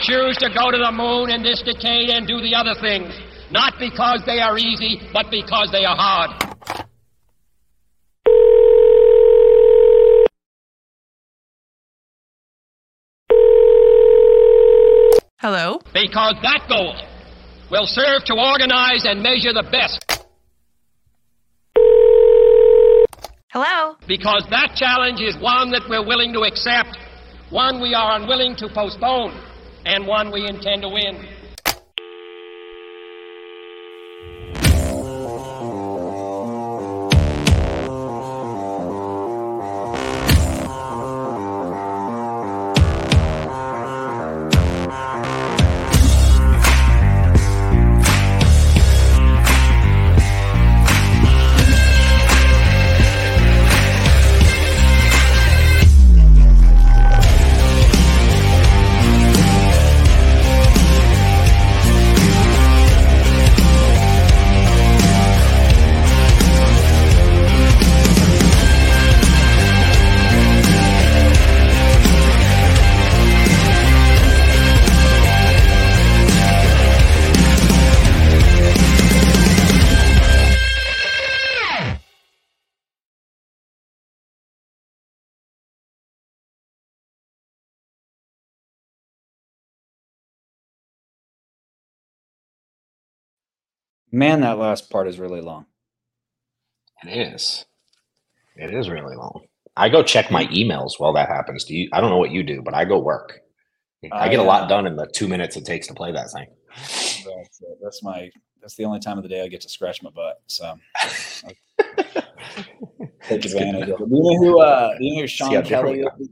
choose to go to the moon in this decade and do the other things, not because they are easy, but because they are hard. Hello? Because that goal will serve to organize and measure the best. Hello? Because that challenge is one that we're willing to accept, one we are unwilling to postpone, and one we intend to win. Man, that last part is really long. It is. It is really long. I go check my emails while that happens. Do you? I don't know what you do, but I go work. I, get a lot done in the two minutes it takes to play that thing. That's, it. that's my. That's the only time of the day I get to scratch my butt. So take It's good to advantage of it. Do you know who? Uh, do you know who Sean Kelly is?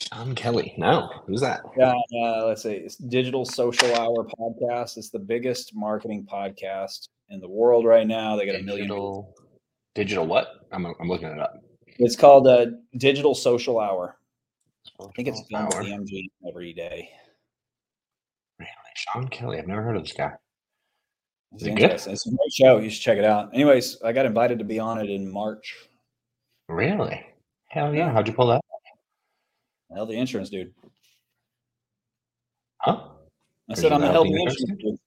Sean Kelly. No, who's that? Yeah, uh, let's see. It's Digital Social Hour podcast. It's the biggest marketing podcast in the world right now. They got a million. Digital. Digital what? I'm I'm looking it up. It's called uh, Digital Social Hour. I think it's Social filmed with the MG every day. Really? Sean Kelly. I've never heard of this guy. It's Is it good? It's a great show. You should check it out. Anyways, I got invited to be on it in March. Really? Hell! Yeah. How'd you pull that? The insurance dude. Huh? I said I'm a know healthy the insurance insurance dude.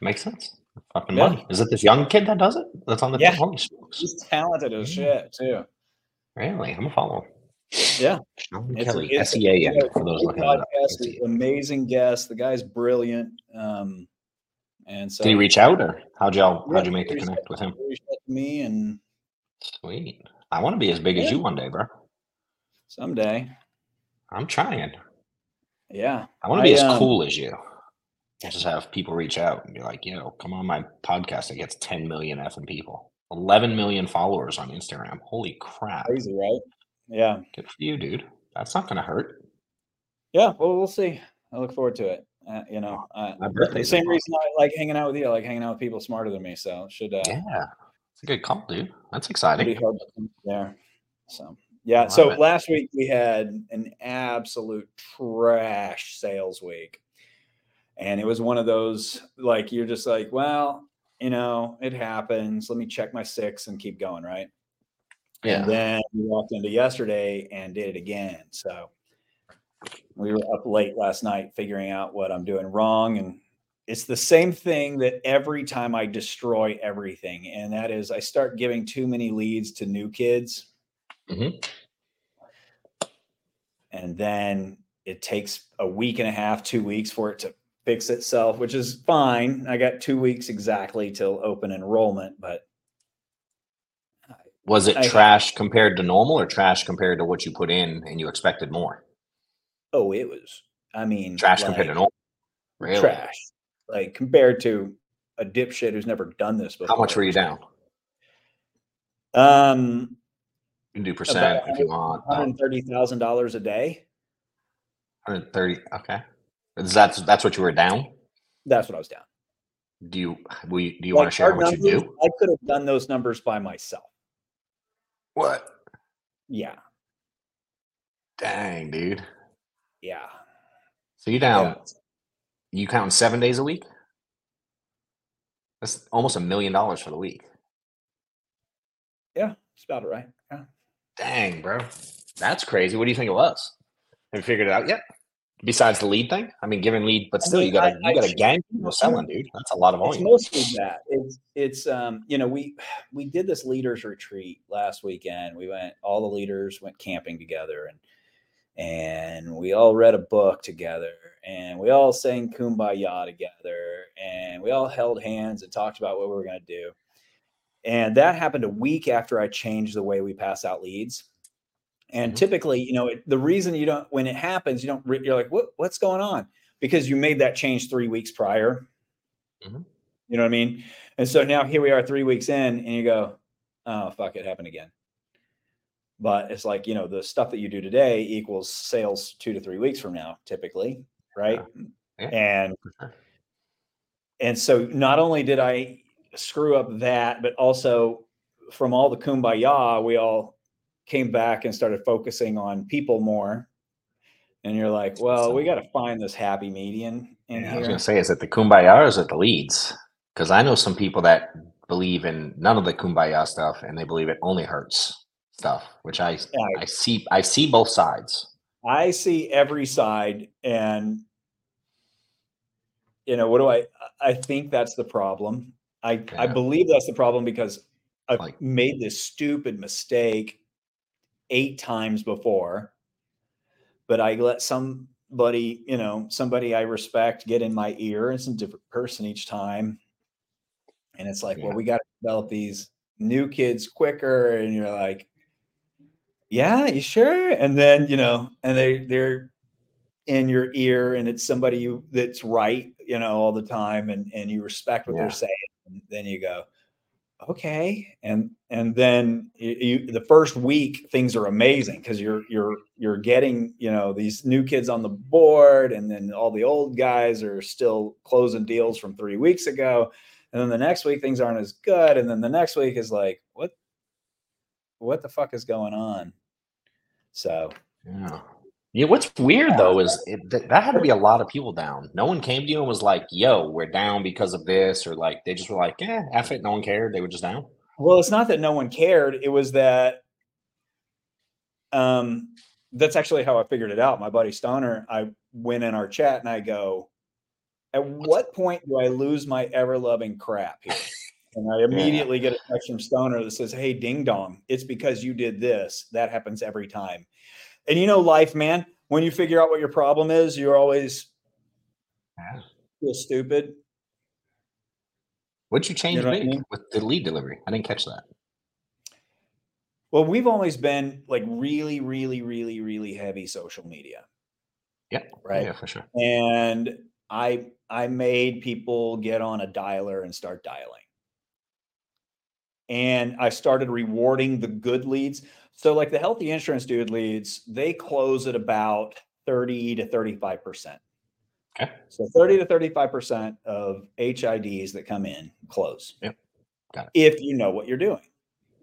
Makes sense. Fucking Yeah. money. Is it this young kid that does it? That's on the Yeah. Holy smokes. He's talented as shit too. Really? I'm gonna follow him. Yeah. Sean It's a- Kelly. it's a- S A N yeah, for those looking podcast, A amazing guest. The guy's brilliant. Um, and so Did he reach out or how'd y'all Yeah, how'd you make the connect with him? he reached out to me, and Sweet. I want to be as big as you one day, bro. someday, I'm trying. yeah, I want to be I, as um, cool as you. Just have people reach out and be like, yo, come on my podcast that gets 10 million effing people. 11 million followers on Instagram. Holy crap. crazy, right? Yeah, Good for you, dude. That's not going to hurt. yeah. Well, we'll see. I look forward to it. Uh, you know, uh, the same reason I like hanging out with you. I like hanging out with people smarter than me. So should uh, Yeah. It's a good call, dude. That's exciting. hard to come there. So yeah. So it. last week we had an absolute trash sales week, and it was one of those like you're just like, well, you know, it happens. Let me check my six and keep going, right? Yeah. And then we walked into yesterday and did it again. So we were up late last night figuring out what I'm doing wrong. And it's the same thing that every time I destroy everything. And that is I start giving too many leads to new kids. Mhm. And then it takes a week and a half, two weeks for it to fix itself, which is fine. I got two weeks exactly till open enrollment, but Was it I- trash compared to normal or trash compared to what you put in and you expected more? oh, it was, I mean, Trash compared to normal. Really? trash. Like compared to a dipshit who's never done this before. How much were you down? Um, You can do percent if you want. Um, hundred thirty thousand dollars a day. 130. Okay. Is that that's what you were down? That's what I was down. Do you you, do you want to share what you do? I could have done those numbers by myself. What? Yeah, Dang, dude. yeah, So you down? yeah. You counting seven days a week? That's almost a million dollars for the week. Yeah, it's about it, right? Dang, bro. That's crazy. What do you think it was? Have you figured it out yet? Besides the lead thing, I mean, giving lead, but I still, mean, you got I- to I you got should- gang people selling, dude. That's a lot of It's mostly that. It's it's um you know we we did this leaders retreat last weekend. We went all the leaders went camping together and and we all read a book together and we all sang kumbaya together and we all held hands and talked about what we were going to do. And that happened a week after I changed the way we pass out leads. And Mhm. typically, you know, it, the reason you don't when it happens, you don't re- you're like, "What what's going on?" Because you made that change 3 weeks prior. Mhm. You know what I mean? And so now here we are 3 weeks in and you go, "Oh, fuck it happened again." But it's like, you know, the stuff that you do today equals sales 2 to 3 weeks from now typically, right? Yeah. And and so not only did I screw up that, but also from all the kumbaya, we all came back and started focusing on people more. And you're like, well, we got to find this happy median in Yeah, I was gonna say, is it the kumbaya or is it the leads? Because I know some people that believe in none of the kumbaya stuff, and they believe it only hurts stuff. Which I Yeah, I see I see both sides. I see every side and you know, what do I I think that's the problem. I I believe that's the problem because I've Like- made this stupid mistake eight times before. But I let somebody, you know, somebody I respect get in my ear. It's a different person each time. And it's like, well, we got to develop these new kids quicker. And you're like, yeah, you sure? And then, you know, and they they're in your ear and it's somebody you that's right, you know, all the time and and you respect what Yeah. they're saying. Then you go, okay. And and then you, the first week things are amazing because you're you're you're getting, you know, these new kids on the board and then all the old guys are still closing deals from 3 weeks ago. And then the next week things aren't as good and then the next week is like, what what the fuck is going on? So, Yeah. Yeah, what's weird though is it, th- that had to be a lot of people down. No one came to you and was like, "Yo, we're down because of this," or like they just were like, "Yeah, F it." No one cared. They were just down. Well, it's not that no one cared. It was that um that's actually how I figured it out. My buddy Stoner, I went in our chat and I go, At what point do I lose my ever loving crap here? And I immediately get a text from Stoner that says, Hey, ding dong, it's because you did this. That happens every time. And you know, life, man, when you figure out what your problem is, you're always feel stupid. What'd you change know what I mean? with the lead delivery? I didn't catch that. Well, we've always been like really, really, really, really heavy social media. Yeah. Right. Yeah, for sure. and I I made people get on a dialer and start dialing. And I started rewarding the good leads. So like the healthy insurance dude leads, they close at about 30 to 35%. Okay. So 30 to 35% of HIDs that come in close. Yep. Got it. If you know what you're doing.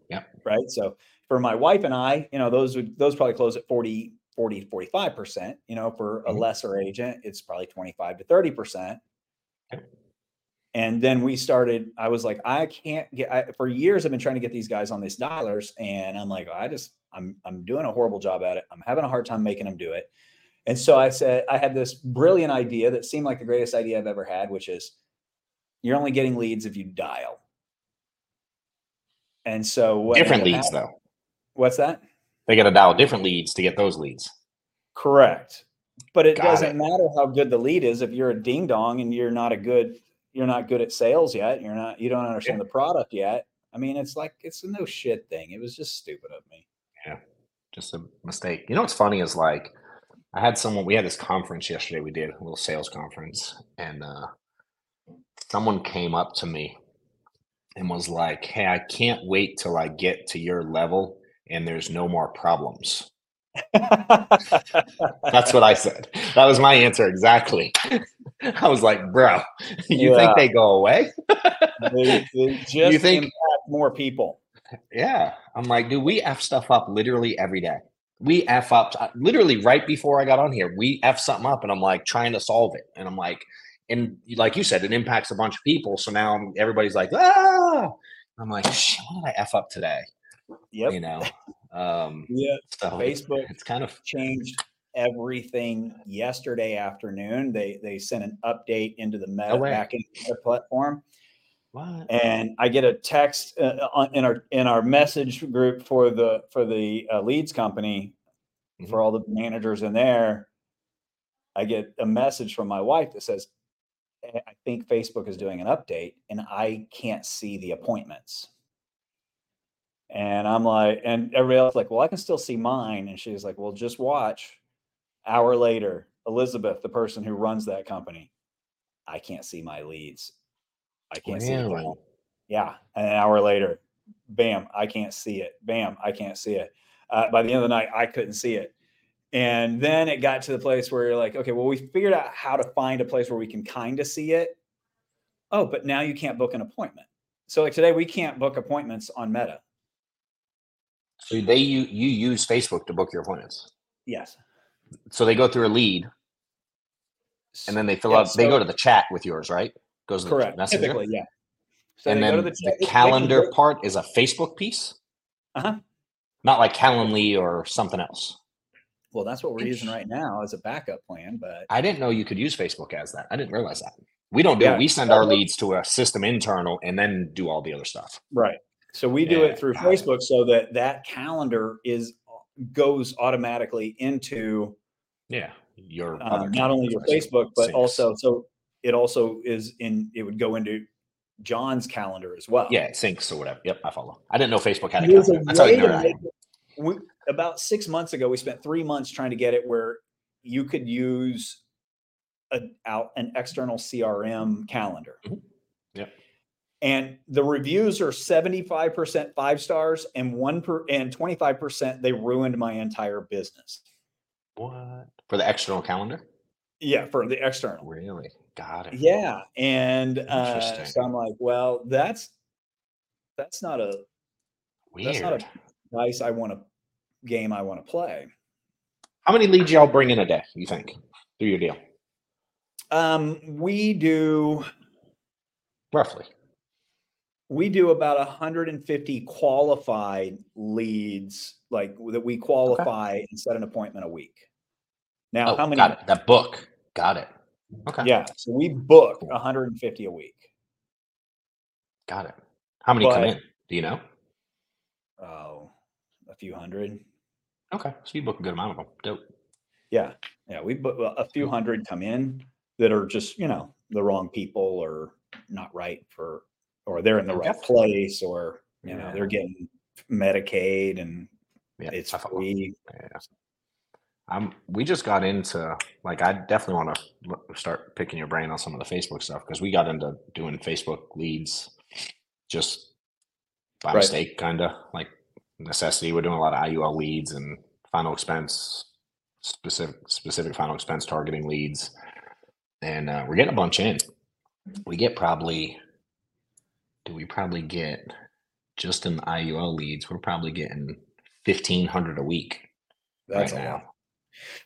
Yep. Right. So for my wife and I, you know, those would those probably close at 40, 40, 45%. You know, for a Mhm. lesser agent, it's probably 25 to 30%. Okay. And then we started, I was like, I can't get I, for years I've been trying to get these guys on these dialers, and I'm like, I just I'm I'm doing a horrible job at it. I'm having a hard time making them do it. And so I said, I had this brilliant idea that seemed like the greatest idea I've ever had, which is you're only getting leads if you dial. And so what different leads hap- though. What's that? They got to dial different leads to get those leads. Correct. But it Got doesn't it. matter how good the lead is if you're a ding dong and you're not a good, you're not good at sales yet. You're not, you don't understand the product yet. I mean, it's like it's a no shit thing. It was just stupid of me. Yeah, just a mistake. You know what's funny is like I had someone we had this conference yesterday. We did a little sales conference, and uh someone came up to me and was like, Hey, I can't wait till I get to your level and there's no more problems. That's what I said. That was my answer exactly. I was like, bro, you Yeah. think they go away? they, they just think- impact more people. Yeah. I'm like, dude, we F stuff up literally every day. We F up uh, literally right before I got on here. We F something up and I'm like trying to solve it. And I'm like, and like you said, it impacts a bunch of people. So now everybody's like, ah, I'm like, what did I F up today? Yep. You know? Um, Yeah. so Facebook it's kind of, changed everything yesterday afternoon. They they sent an update into the Meta way. backend platform, What? and I get a text uh, on- in our in our message group for the for the uh, leads company for all the managers in there. I get a message from my wife that says, "Eh, "I think Facebook is doing an update, and I can't see the appointments." And I'm like, and everybody else like, well, I can still see mine. And she's like, well, just watch. Hour later, Elizabeth, the person who runs that company, I can't see my leads. I can't see the Really? Yeah. And an hour later, bam, I can't see it. Bam, I can't see it. Uh, by the end of the night, I couldn't see it. And then it got to the place where you're like, okay, well, we figured out how to find a place where we can kind of see it. Oh, but now you can't book an appointment. So like today, we can't book appointments on Meta. So they you you use Facebook to book your appointments. Yes. So they go through a lead and then they fill Yeah, out. They go to the chat with yours, right? Goes to correct. the messenger. Typically, yeah. So and then the, chat- calendar part is a Facebook piece, Uh-huh. not like Calendly or something else. Well, that's what we're using right now as a backup plan, but I didn't know you could use Facebook as that. I didn't realize that. We don't do Yeah. it. We send our leads to a system internal and then do all the other stuff. right. So we do Yeah, it through. Facebook so that that calendar is goes automatically into Yeah. Your um, not only your Facebook, but syncs. also so it also is in it would go into John's calendar as well. yeah, it syncs or whatever. Yep, I follow. I didn't know Facebook had a There's a calendar. That's how ignorant I make am. it- we, about six months ago, we spent three months trying to get it where you could use a, out an external CRM calendar. Mhm. Yep. And the reviews are 75% five stars and one per and 25% they ruined my entire business. What for the external calendar? Yeah, for the external. Really? Got it. Yeah. And uh, so I'm like, well, that's that's not a Weird. that's not a nice I want to game I want to play. How many leads y'all bring in a day? You think through your deal, Um, we do roughly? We do about 150 qualified leads, like that we qualify and set an appointment a week. Now, Oh, how many? got it. That book. Got it. Okay. Yeah, so we book 150 a week. Got it. How many come in? Do you know? Oh, a few hundred. Okay, so you book a good amount of them. Dope. Yeah, yeah, we book a few hundred come in that are just you know the wrong people or not right for, or they're in the right place, or you know Yeah. they're getting Medicaid and Yeah, it's free. Yeah. I'm, we just got into like I definitely want to start picking your brain on some of the Facebook stuff because we got into doing Facebook leads just by Right. mistake, kind of like necessity. We're doing a lot of IUL leads and final expense specific specific final expense targeting leads, and uh, we're getting a bunch in. We get probably do we probably get just in the IUL leads? We're probably getting fifteen hundred a week That's right a now. lot.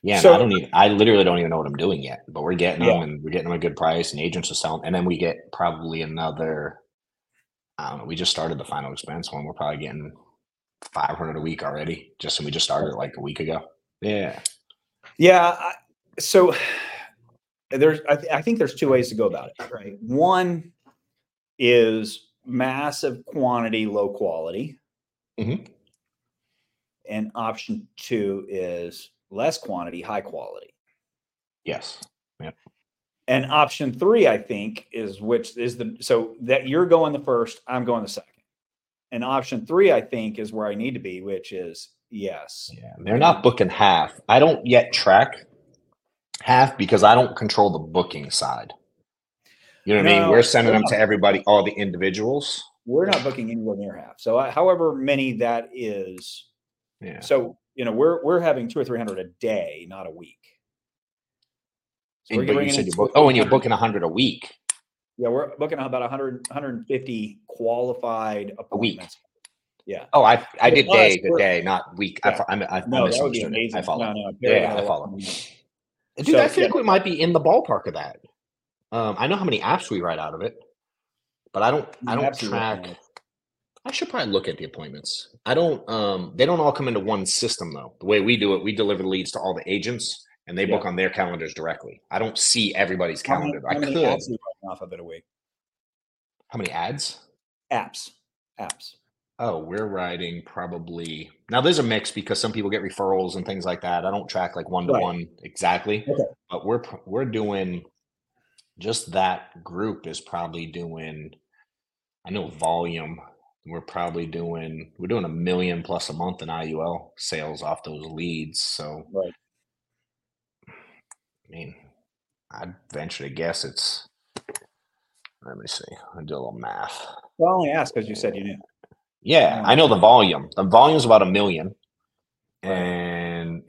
Yeah, So- I don't even. I literally don't even know what I'm doing yet. But we're getting Yeah. them, and we're getting them a good price, and agents are selling. And then we get probably another. I don't know. We just started the final expense one. We're probably getting 500 a week already. Just and we just started like a week ago. Yeah. Yeah. I, so there's, I, th- I think there's two ways to go about it, right? One is massive quantity, low quality. Mhm. And option two is less quantity, high quality. Yes. And option three, I think, is which is the so that you're going the first, I'm going the second. And option three, I think, is where I need to be, which is yes. Yeah. They're not booking half. I don't yet track half because I don't control the booking side. You know what I mean? We're sending them to everybody, all the individuals. We're not booking anywhere near half. So I, however many that is, Yeah. so you know, we're we're having two or three hundred a day, not a week. So And, but you said you book. Oh, and you're 300 booking 100 a week. Yeah, we're booking about 100, 150 qualified appointments. Yeah. Oh, I I did Plus, day to day, not week. I, Yeah. I, I, I No, that would be misunderstood amazing. I follow. No, no, Yeah, I a follow. Dude, So, I think yeah. we might be in the ballpark of that. Um, I know how many apps we write out of it, but I don't. I don't track. I should probably look at the appointments. I don't. Um, they don't all come into one system though. The way we do it, we deliver the leads to all the agents, and they book on their calendars directly. I don't see everybody's How many- calendar. I how many could. are you running off of it a week? How many ads? Apps, apps. Oh, we're writing probably now. There's a mix because some people get referrals and things like that. I don't track like one to one exactly, Okay. but we're we're doing just that group is probably doing. I know volume. We're probably doing we're doing a million plus a month in IUL sales off those leads. So Right. I mean, I'd venture to guess it's. Let me see. I do a little math. Well, I only asked because you said you knew. Yeah. I know the volume. The volume's about a million. And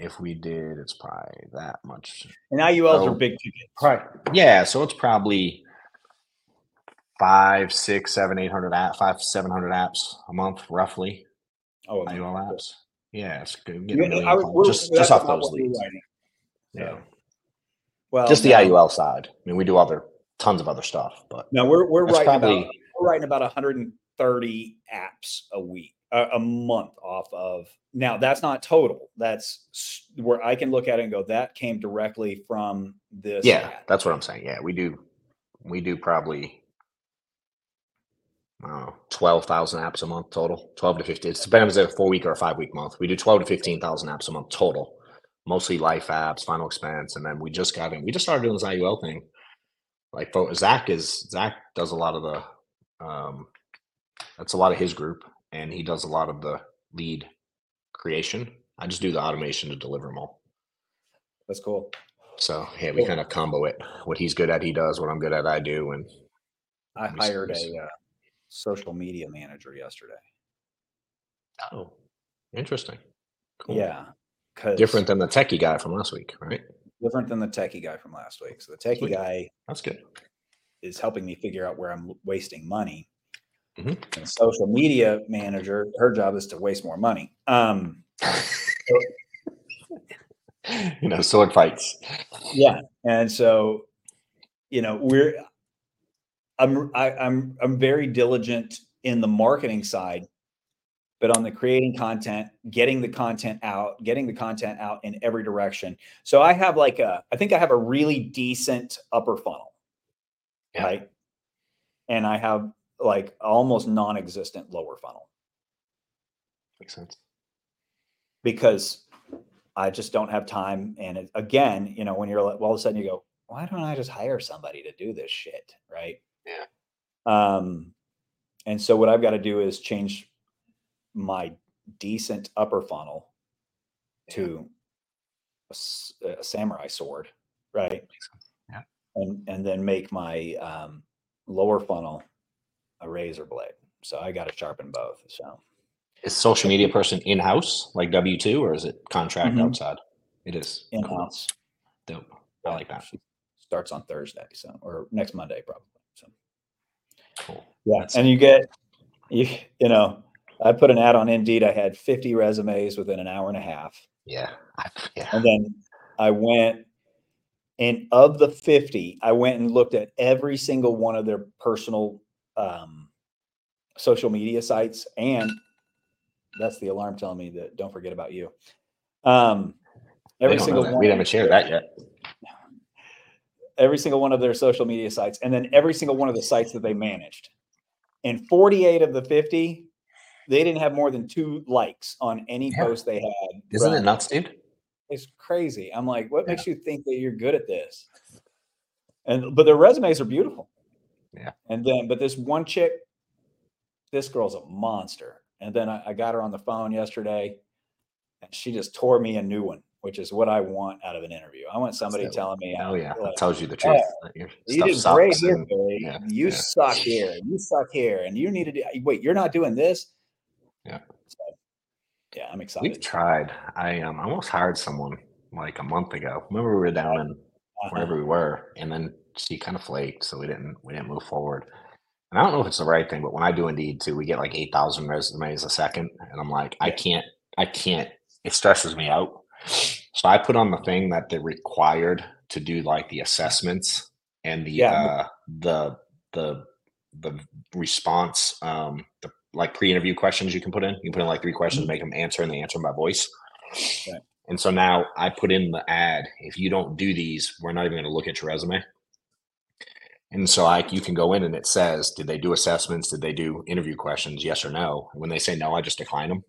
if we did, it's probably that much. And IULs Oh. are big ticket. Right. Yeah, so it's probably five, six, seven, eight hundred app, five, seven hundred apps a month, roughly. Oh, IUL apps. Yeah, it's good. Yeah, Getting million I we're- just just off those leads. Yeah. Well, Just the IUL side. I mean, we do other tons of other stuff, but No, we're we're writing probably- about we're writing about 130 apps a week, a, a month off of. Now that's not total. That's where I can look at it and go, that came directly from this. yeah, ad." that's what I'm saying. Yeah, we do. We do probably. Twelve thousand apps a month total. Twelve to fifteen. It depends if it's a four week or a five week month. We do twelve to fifteen thousand apps a month total. Mostly life apps, final expense, and then we just got in. We just started doing this IUL thing. Like Zach is Zach does a lot of the. Um, that's a lot of his group, and he does a lot of the lead creation. I just do the automation to deliver them all. That's cool. So yeah, we Cool. kind of combo it. What he's good at, he does. What I'm good at, I do. And I Let me see, hired let me see. a uh, social media manager yesterday. oh, interesting. Cool. Yeah, different than the techie guy from last week, right? different than the techie guy from last week. So the techie Sweet. guy That's good. is helping me figure out where I'm wasting money. Mhm. And social media manager, her job is to waste more money. Um, you know, sword fights. yeah, and so you know we're I'm I, I'm I'm very diligent in the marketing side, but on the creating content, getting the content out, getting the content out in every direction. So I have like a I think I have a really decent upper funnel, Yeah. right? And I have like almost non-existent lower funnel Makes sense. because I just don't have time. And it, again, you know, when you're like, well, all of a sudden you go, why don't I just hire somebody to do this shit? Right. Yeah. Um, and so what I've got to do is change my decent upper funnel to a samurai sword. Right. Yeah. And, and then make my, um, lower funnel a razor blade. So I got to sharpen both. So Is social media person in house like W two or is it contract Mhm. outside? It is in Cool. house. Dope. I like that. She starts on Thursday, so or next Monday probably. So Cool. yeah, That's- and you get you you know I put an ad on Indeed. I had 50 resumes within an hour and a half, Yeah. Yeah. and then I went and of the 50, I went and looked at every single one of their personal um, social media sites, and that's the alarm telling me that don't forget about you. Um, every single one. We haven't shared that yet. every single one of their social media sites and then every single one of the sites that they managed. And 48 of the 50, they didn't have more than two likes on any Yeah. post they had. Isn't it nuts, dude? It's crazy. I'm like, what Yeah. makes you think that you're good at this? And but their resumes are beautiful. Yeah. And then, but this one chick, this girl's a monster. And then I, I got her on the phone yesterday, and she just tore me a new one, which is what I want out of an interview. I want somebody So- telling me, Oh yeah, that like, tells you the truth. your you did great here, and- yeah, You yeah. suck here. You suck here, and you need to do. Wait, you're not doing this. Yeah. So, yeah, I'm excited. We've tried. I um almost hired someone like a month ago. Remember we were down in Uh-huh. wherever we were, and then she kind of flaked, so we didn't we didn't move forward. And I don't know if it's the right thing, but when I do Indeed too, we get like eight thousand resumes a second, and I'm like, I can't, I can't. It stresses me out. So I put on the thing that they're required to do like the assessments and the Yeah. uh the the the response um the like pre-interview questions you can put in. You can put in like three questions, make them answer, and they answer them by voice. Right. And so now I put in the ad. If you don't do these, we're not even going to look at your resume. And so I you can go in and it says, did they do assessments? Did they do interview questions? Yes or no. And when they say no, I just decline them.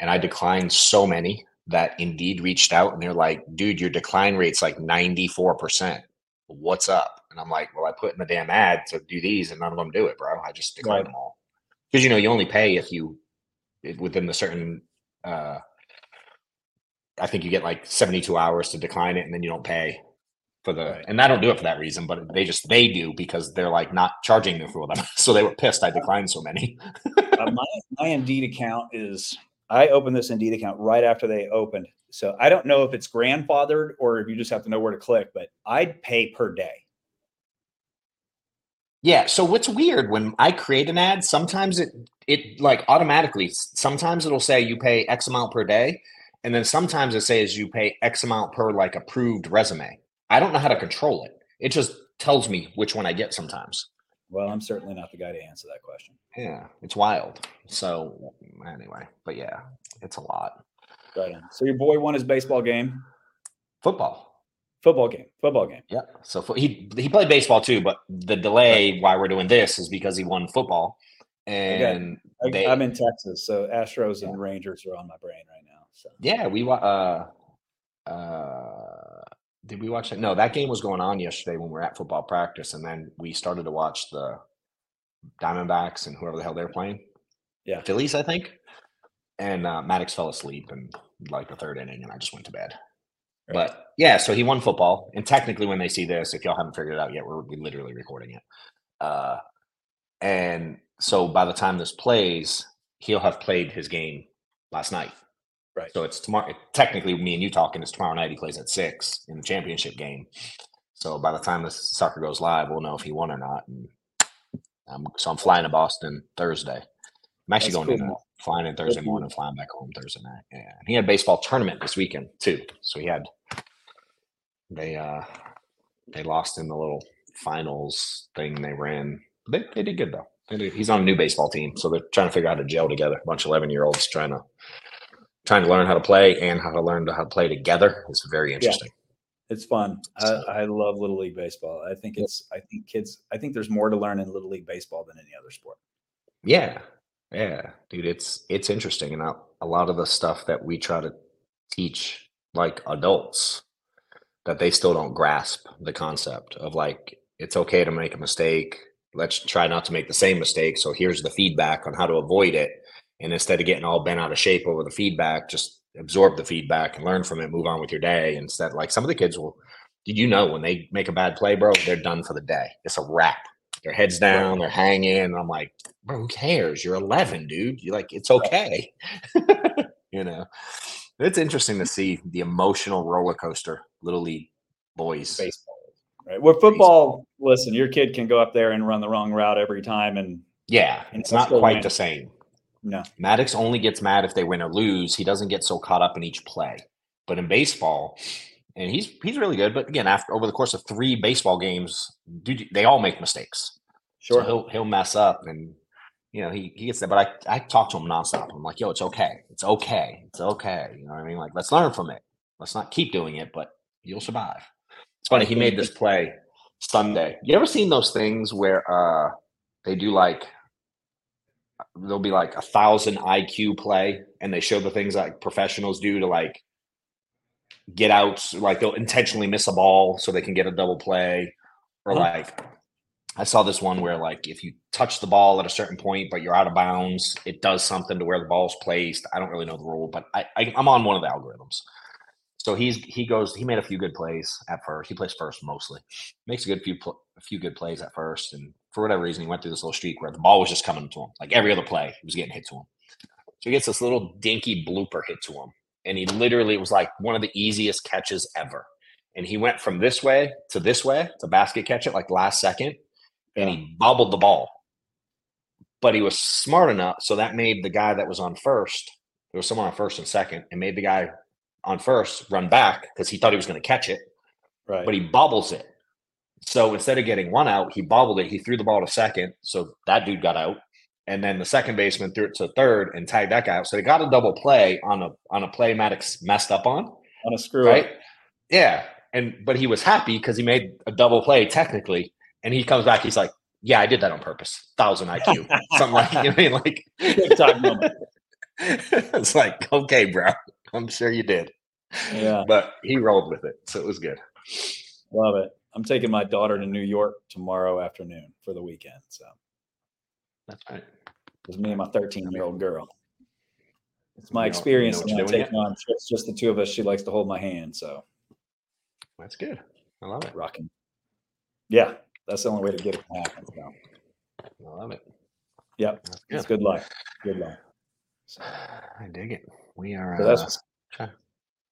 And I declined so many that Indeed reached out and they're like, dude, your decline rate's like 94%. What's up? And I'm like, well, I put in the damn ad to do these and none of them do it, bro. I just declined Right. them all. Because you know, you only pay if you within the certain uh I think you get like 72 hours to decline it and then you don't pay for the Right. and I don't do it for that reason, but they just they do because they're like not charging them for them. So they were pissed I declined so many. Uh, my, my Indeed account is, I opened this Indeed account right after they opened. So I don't know if it's grandfathered or if you just have to know where to click, but I'd pay per day. Yeah. So what's weird when I create an ad, sometimes it it like automatically. Sometimes it'll say you pay X amount per day, and then sometimes it says you pay X amount per like approved resume. I don't know how to control it. It just tells me which one I get sometimes. Well, I'm certainly not the guy to answer that question. Yeah, it's wild. So anyway, but yeah, it's a lot. Right on. So your boy won his baseball game, Football. football game, football game. Yeah. So he he played baseball too, but the delay why we're doing this is because he won football, and I, they I'm in Texas, so Astros and Rangers are on my brain right now. So Yeah, we uh uh did we watch that? No, that game was going on yesterday when we were at football practice, and then we started to watch the Diamondbacks and whoever the hell they're playing. Yeah. Phillies, I think. And uh, Maddox fell asleep in like the third inning, and I just went to bed. Right. But yeah, so he won football, and technically, when they see this, if y'all haven't figured it out yet, we're, we're literally recording it. Uh, and so by the time this plays, he'll have played his game last night. Right. So it's tomorrow. Technically, me and you talking is tomorrow night. He plays at six in the championship game. So by the time this sucker goes live, we'll know if he won or not. And um, so I'm flying to Boston Thursday. I'm actually That's going cool, man. flying in Thursday you. morning, flying back home Thursday night. Yeah. And he had a baseball tournament this weekend too. So he had they uh they lost in the little finals thing they ran. They they did good though. They did- He's on a new baseball team, so they're trying to figure out how to gel together. A bunch of eleven year olds trying to trying to learn how to play and how to learn to how to play together. is very interesting. it's fun. I, I love little league baseball. I think it's. I think kids. I think there's more to learn in little league baseball than any other sport. Yeah, yeah, dude, it's it's interesting, and a, a lot of the stuff that we try to teach like adults that they still don't grasp the concept of like it's okay to make a mistake. Let's try not to make the same mistake. So here's the feedback on how to avoid it, and instead of getting all bent out of shape over the feedback, just absorb the feedback and learn from it. Move on with your day. Instead, like some of the kids will. Did you know when they make a bad play, bro? They're done for the day. It's a wrap. Their heads down. They're hanging. And I'm like, bro, who cares? You're 11, dude. You're like, it's okay. you know, it's interesting to hmm. see the emotional roller coaster little league boys. Baseball, right? Where football, listen, your kid can go up there and run the wrong route every time, and Yeah, And it's not quite win. the same. No, Maddox only gets mad if they win or lose. He doesn't get so caught up in each play. But in baseball, and he's he's really good. But again, after over the course of three baseball games, dude, they all make mistakes. sure. So he'll he'll mess up and you know he, he gets that. But I, I talk to him nonstop. I'm like, yo, it's okay. It's okay. It's okay. You know what I mean? Like, let's learn from it. Let's not keep doing it, but you'll survive. It's funny, he made this play Sunday. You ever seen those things where uh they do like there'll be like a thousand IQ play and they show the things like professionals do to like get outs, like they'll intentionally miss a ball so they can get a double play. Or Uh-huh. like I saw this one where like if you touch the ball at a certain point but you're out of bounds, it does something to where the ball's placed. I don't really know the rule, but I, I I'm on one of the algorithms. So he's he goes he made a few good plays at first. He plays first mostly. Makes a good few a few good plays at first, and for whatever reason he went through this little streak where the ball was just coming to him. Like every other play, he was getting hit to him. So he gets this little dinky blooper hit to him, and he literally it was like one of the easiest catches ever. And he went from this way to this way to basket catch it like last second, and he bobbled the ball. But he was smart enough, so that made the guy that was on first. There was someone on first and second, and made the guy on first run back because he thought he was going to catch it, right. but he bobbles it. So instead of getting one out, he bobbled it. He threw the ball to second, so that dude got out. and then the second baseman threw it to third and tagged that guy. out. So they got a double play on a on a play Maddox messed up on. On a screw Right? up. Yeah. And but he was happy because he made a double play technically. And he comes back, he's like, Yeah, I did that on purpose. Thousand IQ. Something like you know, I mean? like it's like, okay, bro. I'm sure you did. Yeah, But he rolled with it. So it was good. love it. I'm taking my daughter to New York tomorrow afternoon for the weekend. So That's right. it's me and my 13 year old girl. It's my You know- you experience. know when I'm on trips, just the two of us. She likes to hold my hand. So That's good. I love it. rocking. Yeah, that's the only way to get it to happen. So, I love it. yep, That's it's good. good life. Good life. So, I dig it. We are. so that's uh,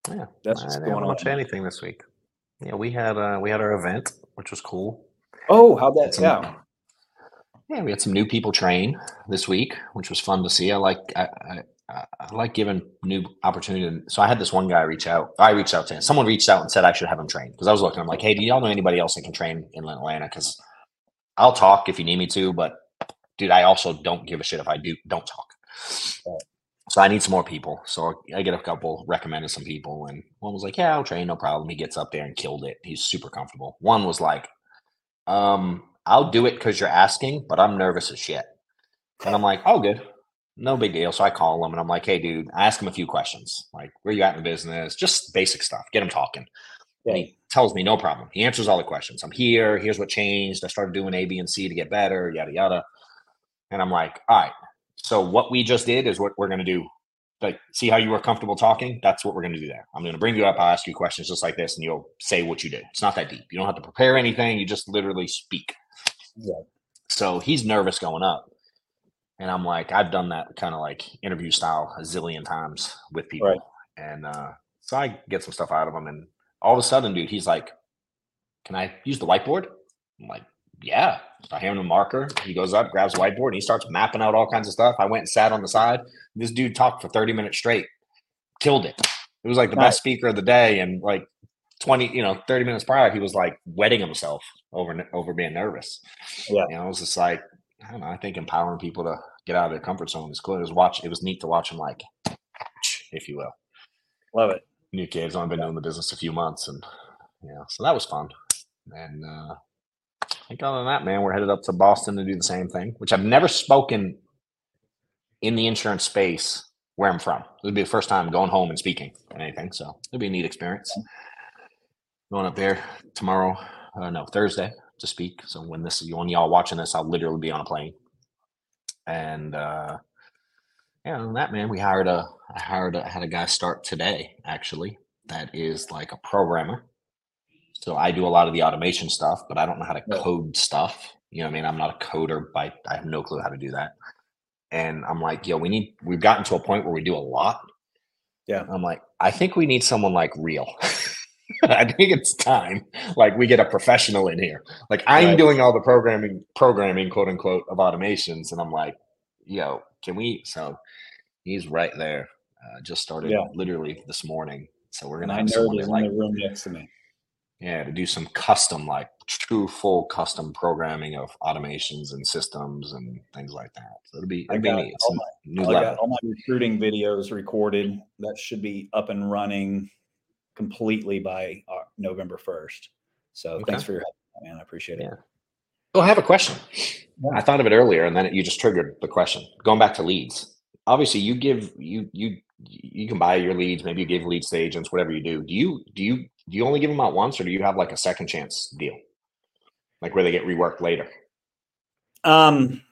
yeah, that's I what's didn't going on. watch anything this week. Yeah, we had uh, we had our event, which was cool. Oh, how'd that some- yeah. Yeah, we had some new people train this week, which was fun to see. I like I, I, I I like giving new opportunity. So I had this one guy reach out. I reached out to him. Someone reached out and said I should have him train because I was looking. I'm like, hey, do y'all know anybody else that can train in Atlanta? Because I'll talk if you need me to, but dude, I also don't give a shit if I do don't talk. So I need some more people. So I get a couple recommended some people, and one was like, "Yeah, I'll train, no problem." He gets up there and killed it. He's super comfortable. One was like, "Um, I'll do it because you're asking, but I'm nervous as shit." And I'm like, "Oh, good, no big deal." So I call him and I'm like, "Hey, dude," I ask him a few questions, like, "Where you at in the business?" Just basic stuff. Get him talking. And he tells me no problem. He answers all the questions. I'm here. Here's what changed. I started doing A, B, and C to get better. Yada yada. And I'm like, all right. So what we just did is what we're gonna do. Like, see how you were comfortable talking? That's what we're gonna do there. I'm gonna bring you up. I'll ask you questions just like this, and you'll say what you did. It's not that deep. You don't have to prepare anything. You just literally speak. Yeah. So he's nervous going up. And I'm like, I've done that kind of like interview style a zillion times with people. Right. And uh, so I get some stuff out of him. And all of a sudden, dude, he's like, Can I use the whiteboard? I'm like, Yeah. I hand him a marker. He goes up, grabs a whiteboard, and he starts mapping out all kinds of stuff. I went and sat on the side. This dude talked for 30 minutes straight, killed it. It was like the Nice. best speaker of the day. And like 20, you know, 30 minutes prior, he was like wetting himself over over being nervous. Yeah. You know, it was just like, I don't know. I think empowering people to get out of their comfort zone is cool. It was watch. It was neat to watch him like, if you will. Love it. New kids. I've been doing the business a few months, and yeah, so that was fun. And uh, I think other than that, man, we're headed up to Boston to do the same thing, which I've never spoken in the insurance space where I'm from. It would be the first time going home and speaking and anything, so it'll be a neat experience. Going up there tomorrow, uh, no Thursday to speak. So when this, when y'all watching this, I'll literally be on a plane. And uh, yeah, than that, man, we hired a, I hired, a, had a guy start today actually. That is like a programmer. So I do a lot of the automation stuff, but I don't know how to Yeah. code stuff. You know, what I mean, I'm not a coder, by I have no clue how to do that. And I'm like, yo, we need. We've gotten to a point where we do a lot. Yeah. I'm like, I think we need someone like real. I think it's time. Like we get a professional in here. Like I'm Right. doing all the programming, programming, quote unquote, of automations, and I'm like, yo, can we? So he's right there. Uh, just started Yeah. literally this morning. So we're gonna I have someone nerd in like in the room next to me. Yeah, to do some custom, like true full custom programming of automations and systems and things like that. So it'll be I it'll be got neat. All my- new I got all my recruiting videos recorded. That should be up and running completely by uh, November 1st. So thanks for your help, man. I appreciate it. Yeah. Oh, I have a question. Yeah. I thought of it earlier, and then it, you just triggered the question. Going back to leads, obviously you give you you you can buy your leads. Maybe you give leads to agents, whatever you do. Do you do you do you only give them out once, or do you have like a second chance deal, like where they get reworked later? Um,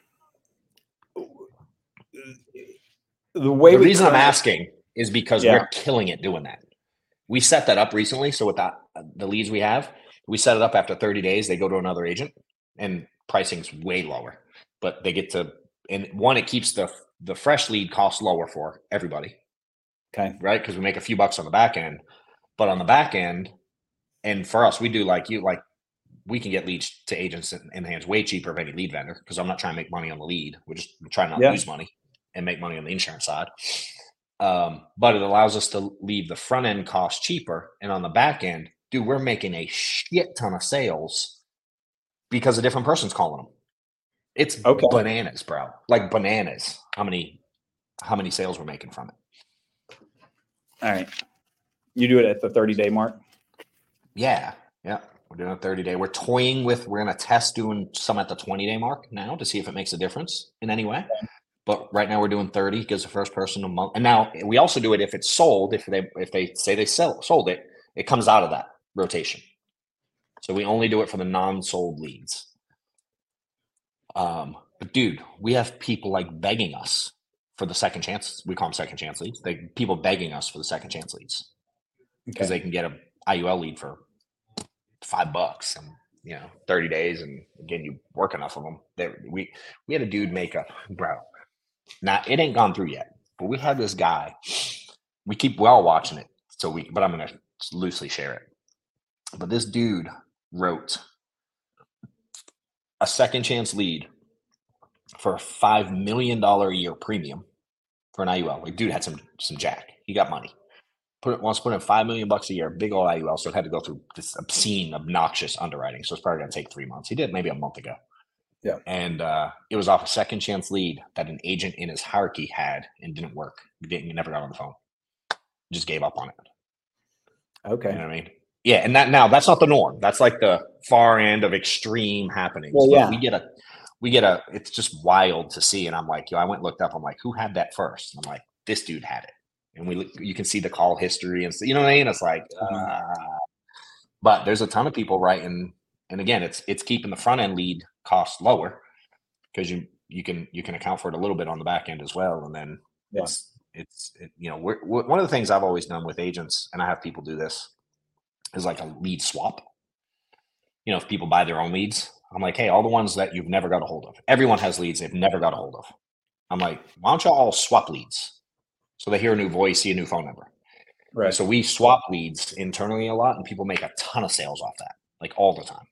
the way the reason I'm asking is because Yeah. we're killing it doing that. We set that up recently. So with that, the leads we have, we set it up after 30 days. They go to another agent, and pricing's way lower. But they get to, and one, it keeps the the fresh lead cost lower for everybody, Okay. right? Because we make a few bucks on the back end, but on the back end, and for us, we do like you like. We can get leads to agents in, in hands way cheaper of any lead vendor because I'm not trying to make money on the lead. We're just trying not to Yeah. lose money and make money on the insurance side. Um, but it allows us to leave the front end cost cheaper. And on the back end, dude, we're making a shit ton of sales because a different person's calling them. It's Okay. bananas, bro. Like bananas. How many how many sales we're making from it? All right. You do it at the 30 day mark. Yeah. Yeah. We're doing a 30 day. We're toying with we're gonna test doing some at the 20 day mark now to see if it makes a difference in any way. But right now we're doing 30, because the first person a month. And now we also do it if it's sold, if they if they say they sell sold it, it comes out of that rotation. So we only do it for the non-sold leads. Um, but dude, we have people like begging us for the second chance. We call them second chance leads. They people begging us for the second chance leads because Okay. they can get a IUL lead for five bucks and you know 30 days and again you work enough of them there we we had a dude make a bro now it ain't gone through yet but we had this guy we keep we're watching it so we but i'm gonna loosely share it but this dude wrote a second chance lead for a five million dollar a year premium for an IUL. Like, dude had some some jack. He got money. Put it wants to put in five million bucks a year, big old IUL. So it had to go through this obscene, obnoxious underwriting. So it's probably gonna take three months. He did maybe a month ago. Yeah. And uh, it was off a second chance lead that an agent in his hierarchy had and didn't work. He didn't he never got on the phone. Just gave up on it. Okay. You know what I mean? Yeah, and that now that's not the norm. That's like the far end of extreme happenings. Well, yeah. we get a we get a it's just wild to see. And I'm like, yo, I went and looked up, I'm like, who had that first? And I'm like, this dude had it. And we look, you can see the call history and so, you know what I mean? It's like Mhm. uh, but there's a ton of people writing and again it's it's keeping the front end lead cost lower because you you can you can account for it a little bit on the back end as well and then Yeah. it's it's it, you know we're, we one of the things i've always done with agents and i have people do this is like a lead swap you know if people buy their own leads i'm like hey all the ones that you've never got a hold of everyone has leads they've never got a hold of i'm like why don't y'all all swap leads so they hear a new voice see a new phone number Right. so we swap leads internally a lot, and people make a ton of sales off that, like all the time.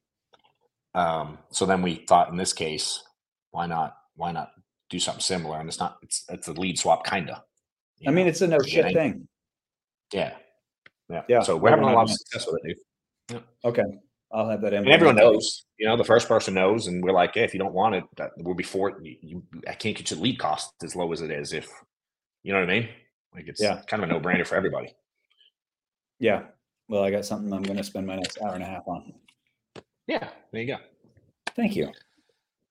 Um, so then we thought, in this case, why not? Why not do something similar? And it's not. It's it's a lead swap, kinda. you I mean, know? it's a no shit thing. yeah, yeah, Yeah, So we're having a lot of success with it, dude. Okay. I'll have that. And everyone knows. You know, the first person knows, and we're like, hey, if you don't want it, that we'll be for it. You, you, I can't get your lead cost as low as it is if you know what I mean. Like it's Yeah. kind of a no brainer for everybody. Yeah. Well, I got something I'm going to spend my next hour and a half on. Yeah, there you go. Thank you.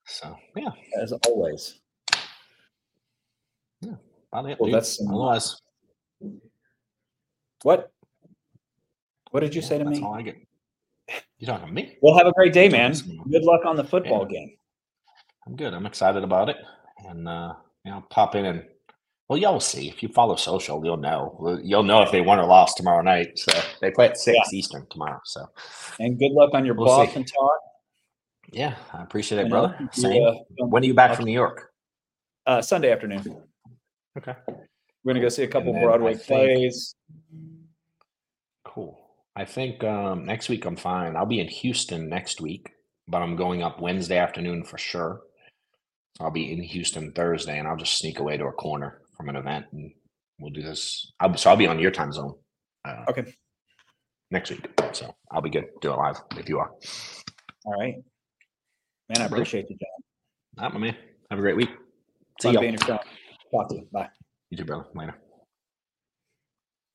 So yeah, As always. about it, Well, dude. that's otherwise. What? What did you Yeah, say to that's me? All I get. You talking to me? Well, have a great day, man. Good luck on the football game. I'm good. I'm excited about it, and uh, you know, pop in and well, y'all will see if you follow social, you'll know. You'll know if they won or lost tomorrow night. So they play at six Eastern tomorrow. So And good luck on your We'll see. Boston talk. yeah, I appreciate it, And brother. Same. uh, when are you back from New York? Uh, Sunday afternoon. Okay, We're gonna go see a couple Broadway think- plays. cool. I think um, next week I'm fine. I'll be in Houston next week, but I'm going up Wednesday afternoon for sure. So I'll be in Houston Thursday, and I'll just sneak away to a corner from an event, and we'll do this. I'll, so I'll be on your time zone. Uh, Okay. next week. So I'll be good. Do it live if you are. All right. Man, I appreciate you, John. Right, my man. Have a great week. See you. Talk to you. Bye. You too, brother. Later.